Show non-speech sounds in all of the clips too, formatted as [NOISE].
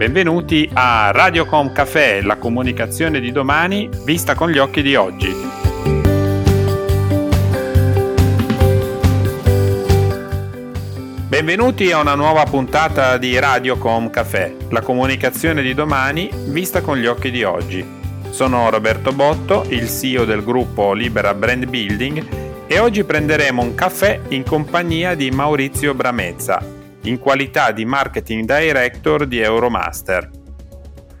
Benvenuti a Radiocom Café, la comunicazione di domani vista con gli occhi di oggi. Benvenuti a una nuova puntata di Radiocom Café, la comunicazione di domani vista con gli occhi di oggi. Sono Roberto Botto, il CEO del gruppo Libera Brand Building e oggi prenderemo un caffè in compagnia di Maurizio Bramezza, in qualità di Marketing Director di Euromaster.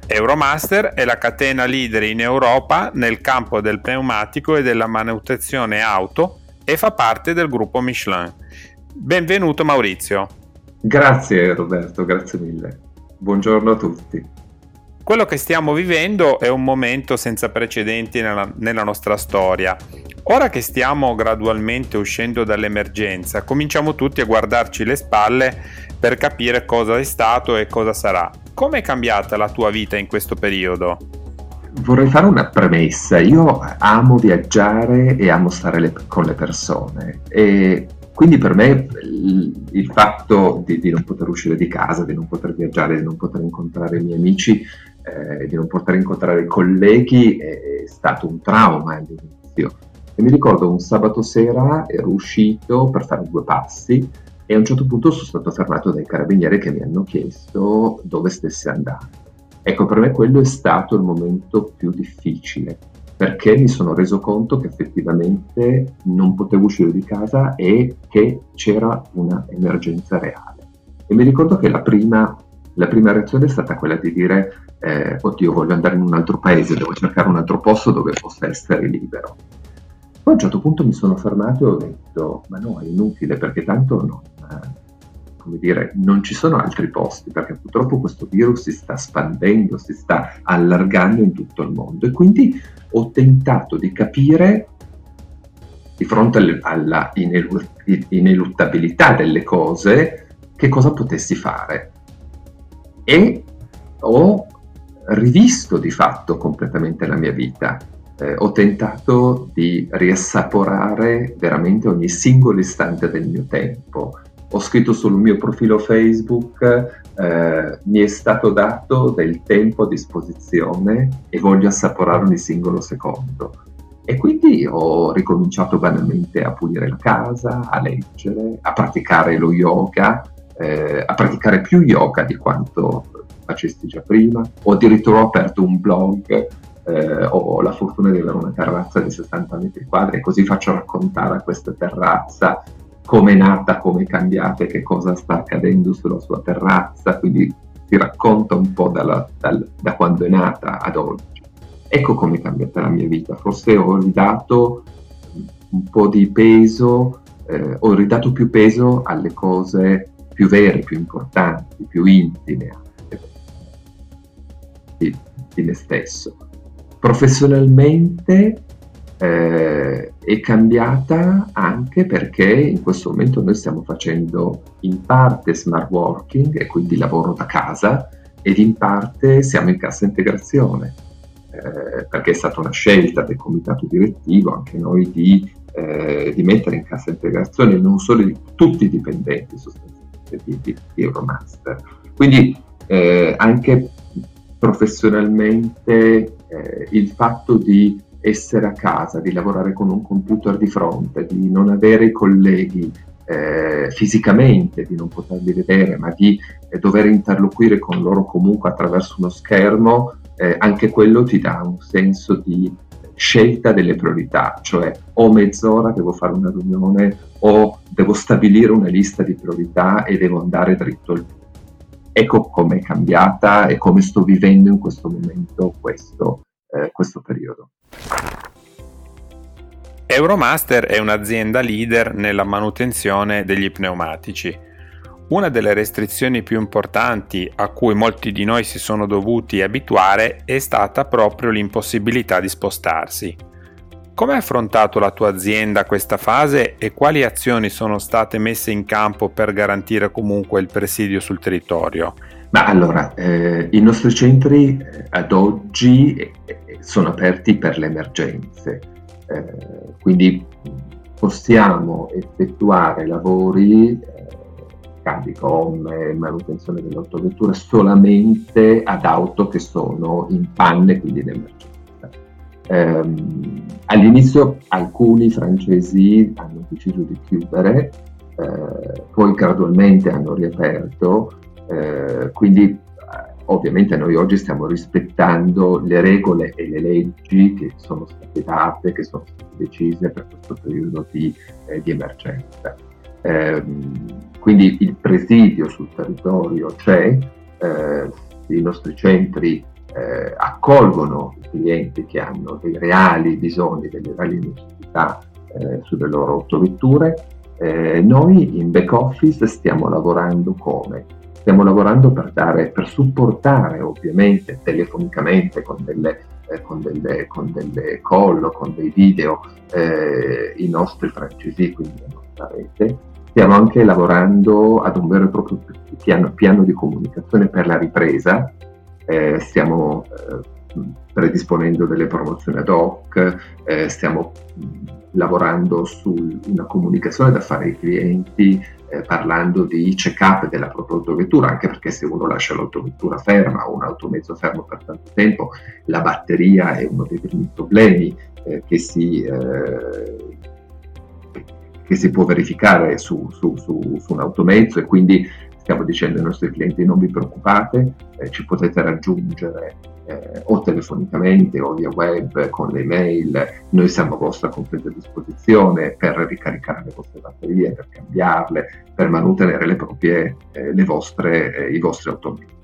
Euromaster è la catena leader in Europa nel campo del pneumatico e della manutenzione auto e fa parte del gruppo Michelin. Benvenuto Maurizio. Grazie Roberto, grazie mille. Buongiorno a tutti. Quello che stiamo vivendo è un momento senza precedenti nella, nella nostra storia. Ora che stiamo gradualmente uscendo dall'emergenza, cominciamo tutti a guardarci le spalle per capire cosa è stato e cosa sarà. Come è cambiata la tua vita in questo periodo? Vorrei fare una premessa. Io amo viaggiare e amo stare le, con le persone e quindi per me il, il fatto di, di, non poter uscire di casa, di non poter viaggiare, di non poter incontrare i miei amici, eh, di non poter incontrare i colleghi è, è stato un trauma all'inizio e mi ricordo un sabato sera ero uscito per fare due passi e a un certo punto sono stato fermato dai carabinieri che mi hanno chiesto dove stessi andando. Ecco, per me quello è stato il momento più difficile perché mi sono reso conto che effettivamente non potevo uscire di casa e che c'era una emergenza reale. E mi ricordo che la prima, la prima reazione è stata quella di dire, eh, oddio, voglio andare in un altro paese, devo cercare un altro posto dove possa essere libero. Poi a un certo punto mi sono fermato e ho detto, ma no, è inutile perché tanto non, come dire, non ci sono altri posti perché purtroppo questo virus si sta spandendo, si sta allargando in tutto il mondo e quindi ho tentato di capire di fronte alla ineluttabilità delle cose che cosa potessi fare e ho rivisto di fatto completamente la mia vita eh, ho tentato di riassaporare veramente ogni singolo istante del mio tempo. Ho scritto sul mio profilo Facebook, eh, mi è stato dato del tempo a disposizione e voglio assaporare ogni singolo secondo. E quindi ho ricominciato banalmente a pulire la casa, a leggere, a praticare lo yoga, eh, a praticare più yoga di quanto facessi già prima. Ho addirittura aperto un blog eh, ho la fortuna di avere una terrazza di 60 metri quadri e così faccio raccontare a questa terrazza come è nata, come è cambiata e che cosa sta accadendo sulla sua terrazza, quindi ti racconta un po' dalla, dal, da quando è nata ad oggi. Ecco come è cambiata la mia vita, forse ho ridato un po' di peso, eh, ho ridato più peso alle cose più vere, più importanti, più intime di, di me stesso. Professionalmente eh, è cambiata anche perché in questo momento noi stiamo facendo in parte smart working e quindi lavoro da casa ed in parte siamo in cassa integrazione eh, perché è stata una scelta del comitato direttivo anche noi di, eh, di mettere in cassa integrazione non solo di, tutti i dipendenti sostanzialmente di, di, di Euromaster. Quindi eh, anche professionalmente eh, il fatto di essere a casa, di lavorare con un computer di fronte, di non avere i colleghi eh, fisicamente, di non poterli vedere, ma di eh, dover interloquire con loro comunque attraverso uno schermo, eh, anche quello ti dà un senso di scelta delle priorità, cioè ho mezz'ora, devo fare una riunione o devo stabilire una lista di priorità e devo andare dritto al punto ecco come è cambiata e come sto vivendo in questo momento questo, eh, questo periodo. Euromaster è un'azienda leader nella manutenzione degli pneumatici. Una delle restrizioni più importanti a cui molti di noi si sono dovuti abituare è stata proprio l'impossibilità di spostarsi. Come ha affrontato la tua azienda questa fase e quali azioni sono state messe in campo per garantire comunque il presidio sul territorio? Ma allora, eh, i nostri centri eh, ad oggi eh, sono aperti per le emergenze, eh, quindi possiamo effettuare lavori eh, cambi gomme, manutenzione delle autovetture solamente ad auto che sono in panne, quindi in emergenza. Um, all'inizio alcuni francesi hanno deciso di chiudere, eh, poi gradualmente hanno riaperto, eh, quindi eh, ovviamente noi oggi stiamo rispettando le regole e le leggi che sono state date, che sono state decise per questo periodo di, eh, di emergenza. Eh, quindi il presidio sul territorio c'è, eh, i nostri centri eh, accolgono i clienti che hanno dei reali bisogni, delle reali necessità eh, sulle loro autovetture. Eh, noi in back office stiamo lavorando come? Stiamo lavorando per, dare, per supportare ovviamente telefonicamente con delle, eh, con delle, con delle call, con dei video eh, i nostri francesi, quindi la nostra rete. Stiamo anche lavorando ad un vero e proprio piano, piano di comunicazione per la ripresa, eh, stiamo eh, predisponendo delle promozioni ad hoc, eh, stiamo lavorando su una comunicazione da fare ai clienti eh, parlando di check-up della propria autovettura, anche perché se uno lascia l'autovettura ferma o un automezzo fermo per tanto tempo, la batteria è uno dei primi problemi eh, che si eh, che si può verificare su, su, su, su, un automezzo e quindi stiamo dicendo ai nostri clienti non vi preoccupate, eh, ci potete raggiungere eh, o telefonicamente o via web con le mail, noi siamo a vostra completa disposizione per ricaricare le vostre batterie, per cambiarle, per mantenere le proprie, eh, le vostre, eh, i vostri automezzi.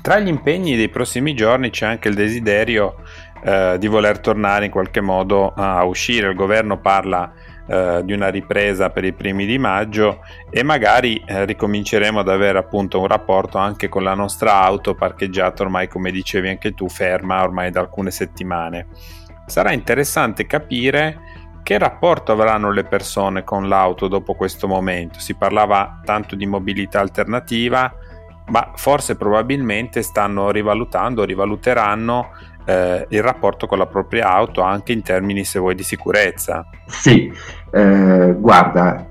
Tra gli impegni dei prossimi giorni c'è anche il desiderio eh, di voler tornare in qualche modo a uscire. Il governo parla eh, di una ripresa per i primi di maggio e magari eh, ricominceremo ad avere appunto un rapporto anche con la nostra auto parcheggiata ormai come dicevi anche tu ferma ormai da alcune settimane. Sarà interessante capire che rapporto avranno le persone con l'auto dopo questo momento. Si parlava tanto di mobilità alternativa, ma forse probabilmente stanno rivalutando, rivaluteranno eh, il rapporto con la propria auto anche in termini, se vuoi, di sicurezza. Sì, eh, guarda,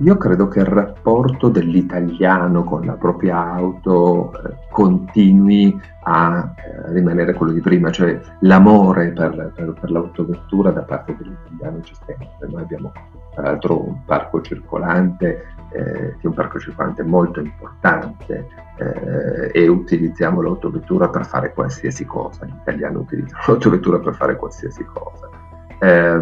io credo che il rapporto dell'italiano con la propria auto eh, continui a eh, rimanere quello di prima, cioè l'amore per, per, per l'autovettura da parte dell'italiano c'è sempre. Noi abbiamo tra l'altro un parco circolante eh, che è un parco circolante molto importante e utilizziamo l'autovettura per fare qualsiasi cosa, gli italiani utilizzano [LAUGHS] l'autovettura per fare qualsiasi cosa. Eh,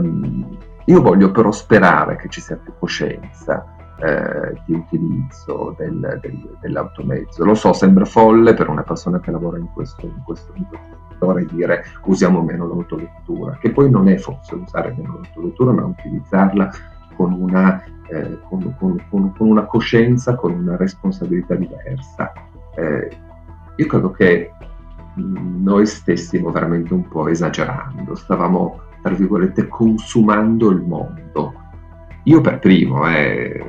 io voglio però sperare che ci sia più coscienza eh, di utilizzo del, del, dell'automezzo. Lo so, sembra folle per una persona che lavora in questo, in questo, in questo settore dire usiamo meno l'autovettura, che poi non è forse usare meno l'autovettura, ma utilizzarla con una, eh, con, con, con, una, coscienza, con una responsabilità diversa. Eh, io credo che mm, noi stessimo veramente un po' esagerando, stavamo, tra virgolette, consumando il mondo. Io per primo, eh,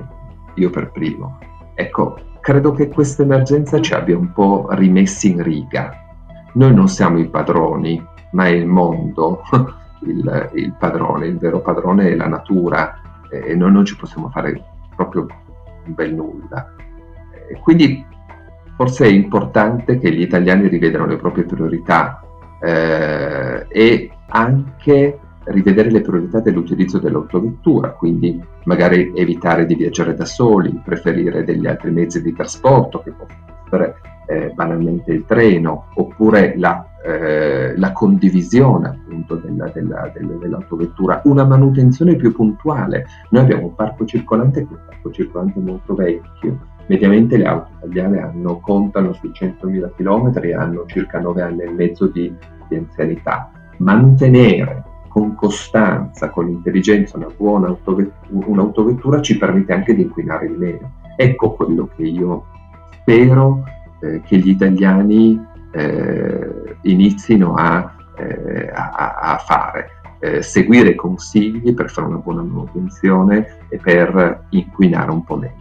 io per primo. Ecco, credo che questa emergenza ci abbia un po' rimessi in riga. Noi non siamo i padroni, ma è il mondo [LAUGHS] il, il padrone, il vero padrone è la natura e noi non ci possiamo fare proprio un bel nulla. Quindi forse è importante che gli italiani rivedano le proprie priorità eh, e anche rivedere le priorità dell'utilizzo dell'autovettura, quindi magari evitare di viaggiare da soli, preferire degli altri mezzi di trasporto che possono essere eh, banalmente il treno oppure la eh, la condivisione appunto della, della, della, dell'autovettura, una manutenzione più puntuale. Noi abbiamo un parco circolante che è un parco circolante molto vecchio, mediamente le auto italiane hanno, contano sui 100.000 km e hanno circa 9 anni e mezzo di, di anzianità. Mantenere con costanza, con intelligenza una buona autovettura, un'autovettura ci permette anche di inquinare di meno. Ecco quello che io spero eh, che gli italiani eh, inizino a, eh, a, a fare. Eh, seguire consigli per fare una buona manutenzione e per inquinare un po' meno.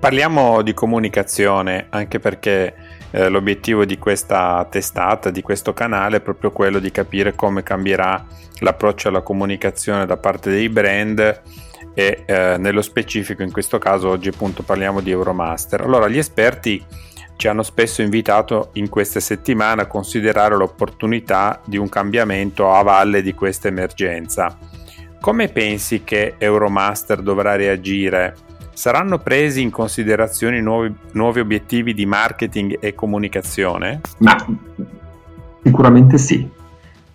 Parliamo di comunicazione anche perché eh, l'obiettivo di questa testata, di questo canale, è proprio quello di capire come cambierà l'approccio alla comunicazione da parte dei brand e eh, nello specifico in questo caso oggi appunto parliamo di Euromaster. Allora gli esperti ci hanno spesso invitato in queste settimane a considerare l'opportunità di un cambiamento a valle di questa emergenza. Come pensi che Euromaster dovrà reagire? Saranno presi in considerazione nuovi, nuovi obiettivi di marketing e comunicazione? Ma sicuramente sì.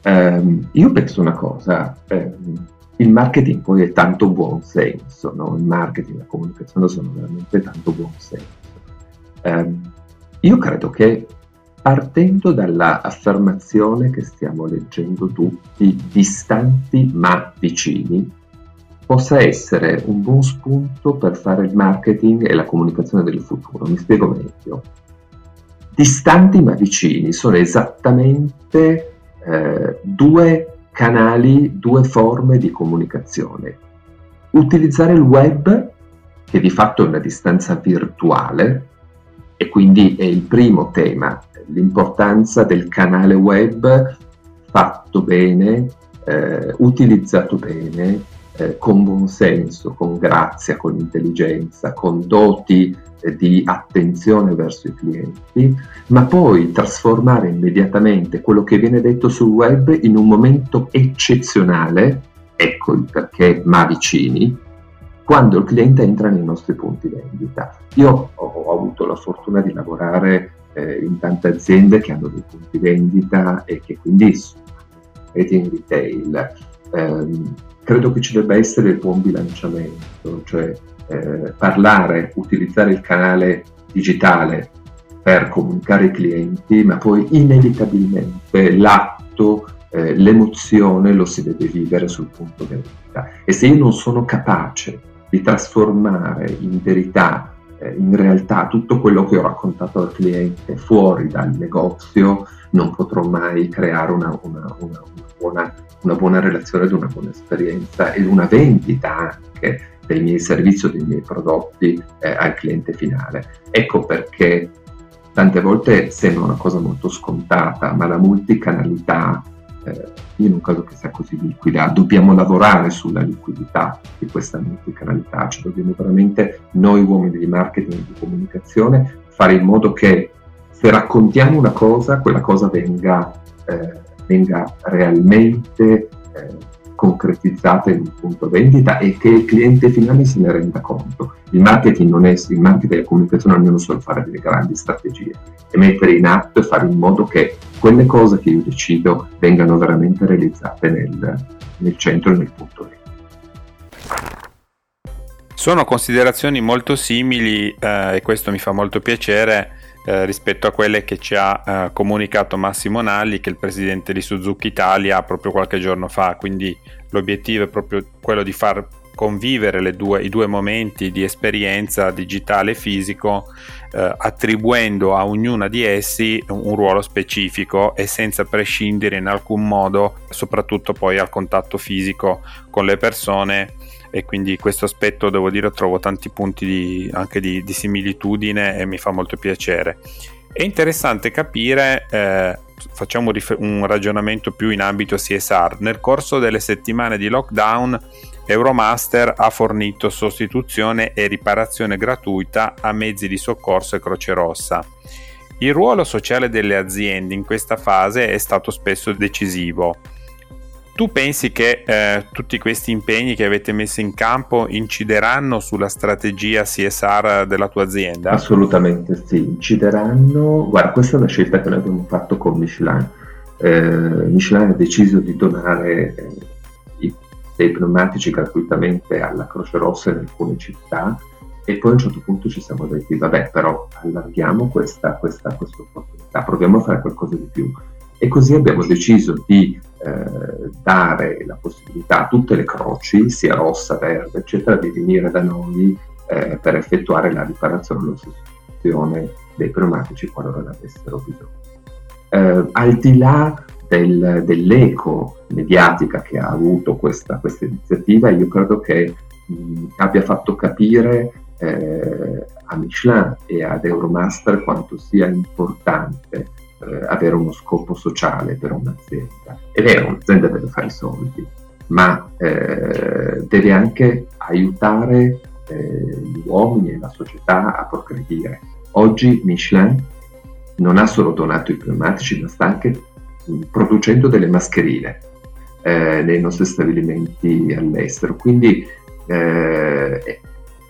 Eh, io penso una cosa, eh, il marketing poi è tanto buon senso, no? il marketing e la comunicazione sono veramente tanto buon senso. Eh, io credo che partendo dall'affermazione che stiamo leggendo tutti, distanti ma vicini, possa essere un buon spunto per fare il marketing e la comunicazione del futuro. Mi spiego meglio. Distanti ma vicini sono esattamente eh, due canali, due forme di comunicazione. Utilizzare il web, che di fatto è una distanza virtuale, e quindi è il primo tema, l'importanza del canale web fatto bene, eh, utilizzato bene, eh, con buon senso, con grazia, con intelligenza, con doti eh, di attenzione verso i clienti, ma poi trasformare immediatamente quello che viene detto sul web in un momento eccezionale, ecco il perché ma vicini, quando il cliente entra nei nostri punti vendita. Io ho, ho avuto la fortuna di lavorare eh, in tante aziende che hanno dei punti vendita e che quindi sono in retail. Eh, credo che ci debba essere il buon bilanciamento, cioè eh, parlare, utilizzare il canale digitale per comunicare ai clienti, ma poi inevitabilmente l'atto, eh, l'emozione lo si deve vivere sul punto vendita. E se io non sono capace di trasformare in verità, eh, in realtà, tutto quello che ho raccontato al cliente fuori dal negozio, non potrò mai creare una, una, una, buona, una buona relazione ed una buona esperienza ed una vendita anche dei miei servizi o dei miei prodotti eh, al cliente finale. Ecco perché tante volte sembra una cosa molto scontata, ma la multicanalità eh, io non credo che sia così liquida, dobbiamo lavorare sulla liquidità di questa multicanalità, cioè dobbiamo veramente noi uomini di marketing e di comunicazione fare in modo che se raccontiamo una cosa, quella cosa venga, eh, venga realmente eh, concretizzata in un punto vendita e che il cliente finale se ne renda conto. Il marketing, non è, il marketing e la comunicazione non è solo fare delle grandi strategie, è mettere in atto e fare in modo che quelle cose che io decido vengano veramente realizzate nel, nel centro e nel punto vendita. Sono considerazioni molto simili eh, e questo mi fa molto piacere eh, rispetto a quelle che ci ha eh, comunicato Massimo Nalli, che è il presidente di Suzuki Italia proprio qualche giorno fa. Quindi l'obiettivo è proprio quello di far convivere due, i due momenti di esperienza digitale e fisico, eh, attribuendo a ognuna di essi un, un ruolo specifico e senza prescindere in alcun modo, soprattutto poi al contatto fisico con le persone e quindi questo aspetto devo dire trovo tanti punti di, anche di, di, similitudine e mi fa molto piacere. È interessante capire, eh, facciamo un ragionamento più in ambito CSR, nel corso delle settimane di lockdown Euromaster ha fornito sostituzione e riparazione gratuita a mezzi di soccorso e Croce Rossa. Il ruolo sociale delle aziende in questa fase è stato spesso decisivo tu pensi che eh, tutti questi impegni che avete messo in campo incideranno sulla strategia CSR della tua azienda? Assolutamente sì, incideranno. Guarda, questa è una scelta che noi abbiamo fatto con Michelin. Eh, Michelin ha deciso di donare eh, i, dei pneumatici gratuitamente alla Croce Rossa in alcune città e poi a un certo punto ci siamo detti, vabbè, però allarghiamo questa, questa, questa opportunità, proviamo a fare qualcosa di più e così abbiamo deciso di eh, dare la possibilità a tutte le croci, sia rossa, verde, eccetera, di venire da noi eh, per effettuare la riparazione o la sostituzione dei pneumatici qualora ne avessero bisogno. Eh, al di là del, dell'eco mediatica che ha avuto questa, questa iniziativa, io credo che mh, abbia fatto capire eh, a Michelin e ad Euromaster quanto sia importante eh, avere uno scopo sociale per un'azienda. È vero, un'azienda deve fare soldi, ma eh, deve anche aiutare eh, gli uomini e la società a progredire. Oggi Michelin non ha solo donato i pneumatici, ma sta anche mh, producendo delle mascherine eh, nei nostri stabilimenti all'estero. Quindi eh,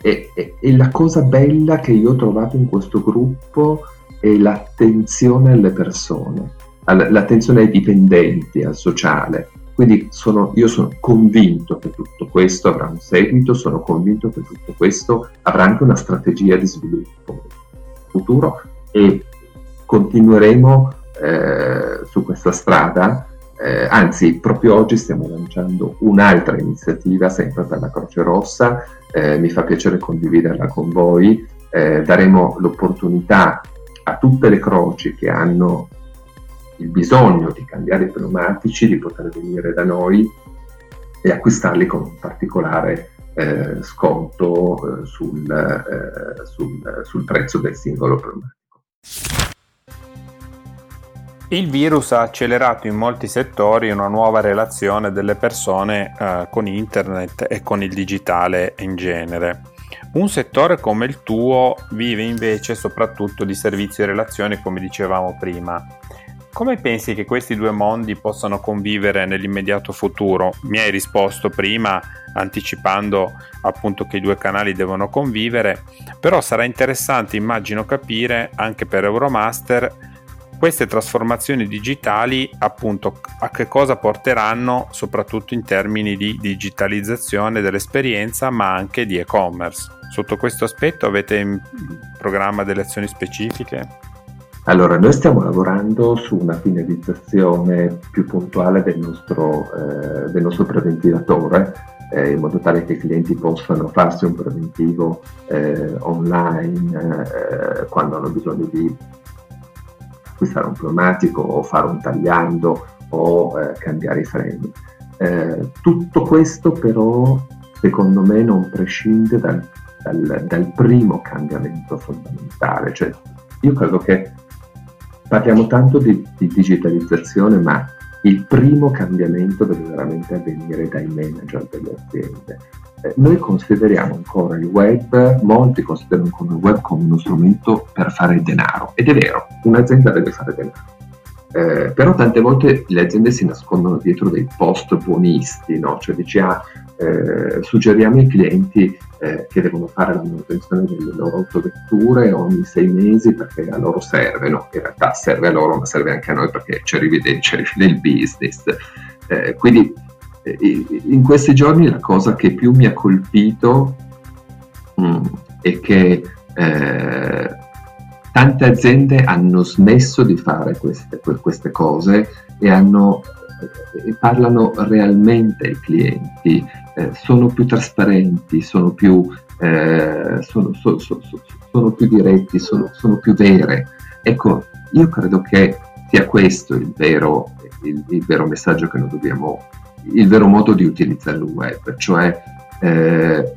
e, e, e, la cosa bella che io ho trovato in questo gruppo è l'attenzione alle persone, l'attenzione ai dipendenti, al sociale. Quindi sono, io sono convinto che tutto questo avrà un seguito, sono convinto che tutto questo avrà anche una strategia di sviluppo futuro e continueremo eh, su questa strada. Eh, anzi, proprio oggi stiamo lanciando un'altra iniziativa sempre per la Croce Rossa, eh, mi fa piacere condividerla con voi. Eh, daremo l'opportunità a tutte le croci che hanno il bisogno di cambiare i pneumatici di poter venire da noi e acquistarli con un particolare eh, sconto eh, sul, eh, sul, sul prezzo del singolo pneumatico. Il virus ha accelerato in molti settori una nuova relazione delle persone eh, con internet e con il digitale in genere. Un settore come il tuo vive invece soprattutto di servizi e relazioni, come dicevamo prima. Come pensi che questi due mondi possano convivere nell'immediato futuro? Mi hai risposto prima anticipando appunto che i due canali devono convivere, però sarà interessante immagino capire anche per Euromaster queste trasformazioni digitali appunto a che cosa porteranno soprattutto in termini di digitalizzazione dell'esperienza ma anche di e-commerce. Sotto questo aspetto avete in programma delle azioni specifiche? Allora, noi stiamo lavorando su una finalizzazione più puntuale del nostro, eh, del nostro preventivatore, eh, in modo tale che i clienti possano farsi un preventivo eh, online eh, quando hanno bisogno di acquistare un pneumatico o fare un tagliando o eh, cambiare i freni. Eh, tutto questo però secondo me non prescinde dal, dal, dal primo cambiamento fondamentale, cioè io credo che Parliamo tanto di, di digitalizzazione, ma il primo cambiamento deve veramente avvenire dai manager delle aziende. Eh, noi consideriamo ancora il web, molti considerano ancora il web come uno strumento per fare denaro, ed è vero, un'azienda deve fare denaro. Eh, però tante volte le aziende si nascondono dietro dei post buonisti, no? cioè dici ah, eh, suggeriamo ai clienti eh, che devono fare la manutenzione delle loro autovetture ogni sei mesi perché a loro serve, no? in realtà serve a loro ma serve anche a noi perché ci rivede, ci rivede il business. Eh, quindi eh, in questi giorni la cosa che più mi ha colpito mh, mm, è che eh, tante aziende hanno smesso di fare queste, queste cose e hanno e parlano realmente ai clienti, eh, sono più trasparenti, sono più, eh, sono, so, so, so, sono più diretti, sono, sono, più vere. Ecco, io credo che sia questo il vero, il, il vero messaggio che noi dobbiamo, il vero modo di utilizzare il web, cioè eh,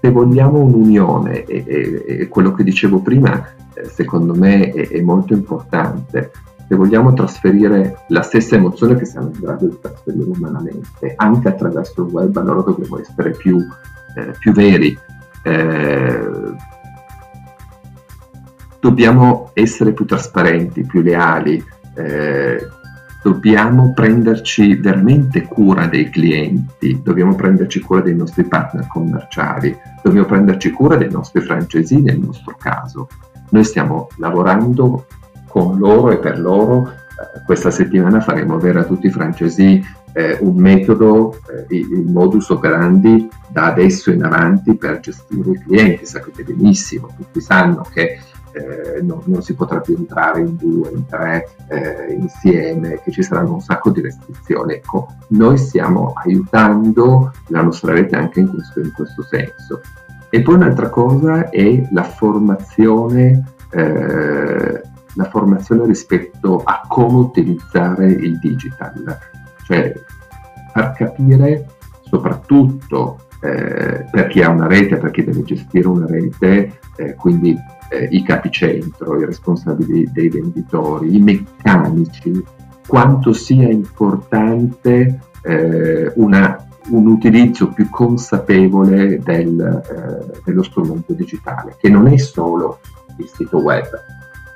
se vogliamo un'unione, e, e, e, quello che dicevo prima, eh, secondo me è, è molto importante, se vogliamo trasferire la stessa emozione che siamo in grado di trasferire umanamente anche attraverso il web, allora dobbiamo essere più, eh, più veri. Eh, dobbiamo essere più trasparenti, più leali, eh, dobbiamo prenderci veramente cura dei clienti, dobbiamo prenderci cura dei nostri partner commerciali, dobbiamo prenderci cura dei nostri francesi nel nostro caso. Noi stiamo lavorando con loro e per loro. Eh, questa settimana faremo avere a tutti i francesi eh, un metodo, eh, il modus operandi da adesso in avanti per gestire i clienti. Sapete benissimo, tutti sanno che eh, non, non, si potrà più entrare in due, in tre eh, insieme, che ci saranno un sacco di restrizioni. Ecco, noi stiamo aiutando la nostra rete anche in questo, in questo senso. E poi un'altra cosa è la formazione eh, la formazione rispetto a come utilizzare il digital, cioè far capire soprattutto eh, per chi ha una rete, per chi deve gestire una rete, eh, quindi eh, i capicentro, i responsabili dei venditori, i meccanici, quanto sia importante eh, una, un utilizzo più consapevole del, eh, dello strumento digitale, che non è solo il sito web,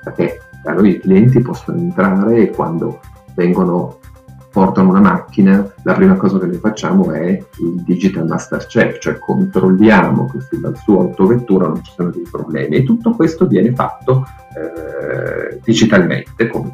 perché noi i clienti possono entrare e quando vengono portano una macchina, la prima cosa che noi facciamo è il digital master check, cioè controlliamo che sulla sua autovettura non ci sono dei problemi e tutto questo viene fatto eh, digitalmente con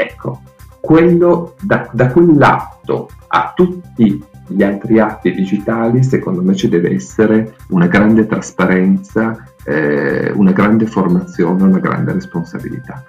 Ecco, quello da, da quell'atto a tutti gli altri atti digitali, secondo me ci deve essere una grande trasparenza, eh, una grande formazione, una grande responsabilità.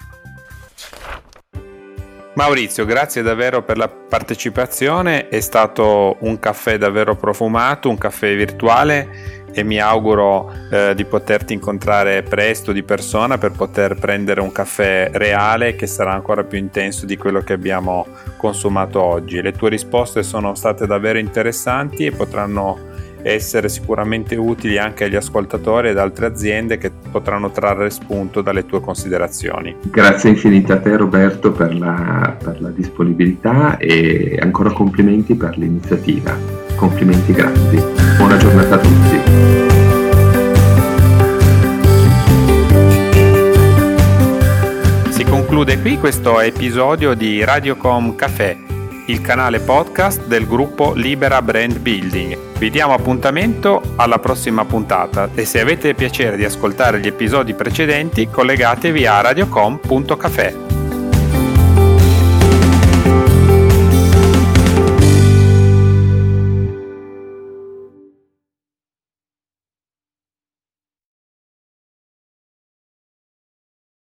Maurizio, grazie davvero per la partecipazione, è stato un caffè davvero profumato, un caffè virtuale e mi auguro eh, di poterti incontrare presto di persona per poter prendere un caffè reale che sarà ancora più intenso di quello che abbiamo consumato oggi. Le tue risposte sono state davvero interessanti e potranno essere sicuramente utili anche agli ascoltatori ed altre aziende che potranno trarre spunto dalle tue considerazioni. Grazie infinite a te Roberto per la, per la disponibilità e ancora complimenti per l'iniziativa. Complimenti grandi. Buona giornata a tutti. Si conclude qui questo episodio di Radiocom Café il canale podcast del gruppo Libera Brand Building. Vi diamo appuntamento alla prossima puntata e se avete piacere di ascoltare gli episodi precedenti collegatevi a radiocom.cafe.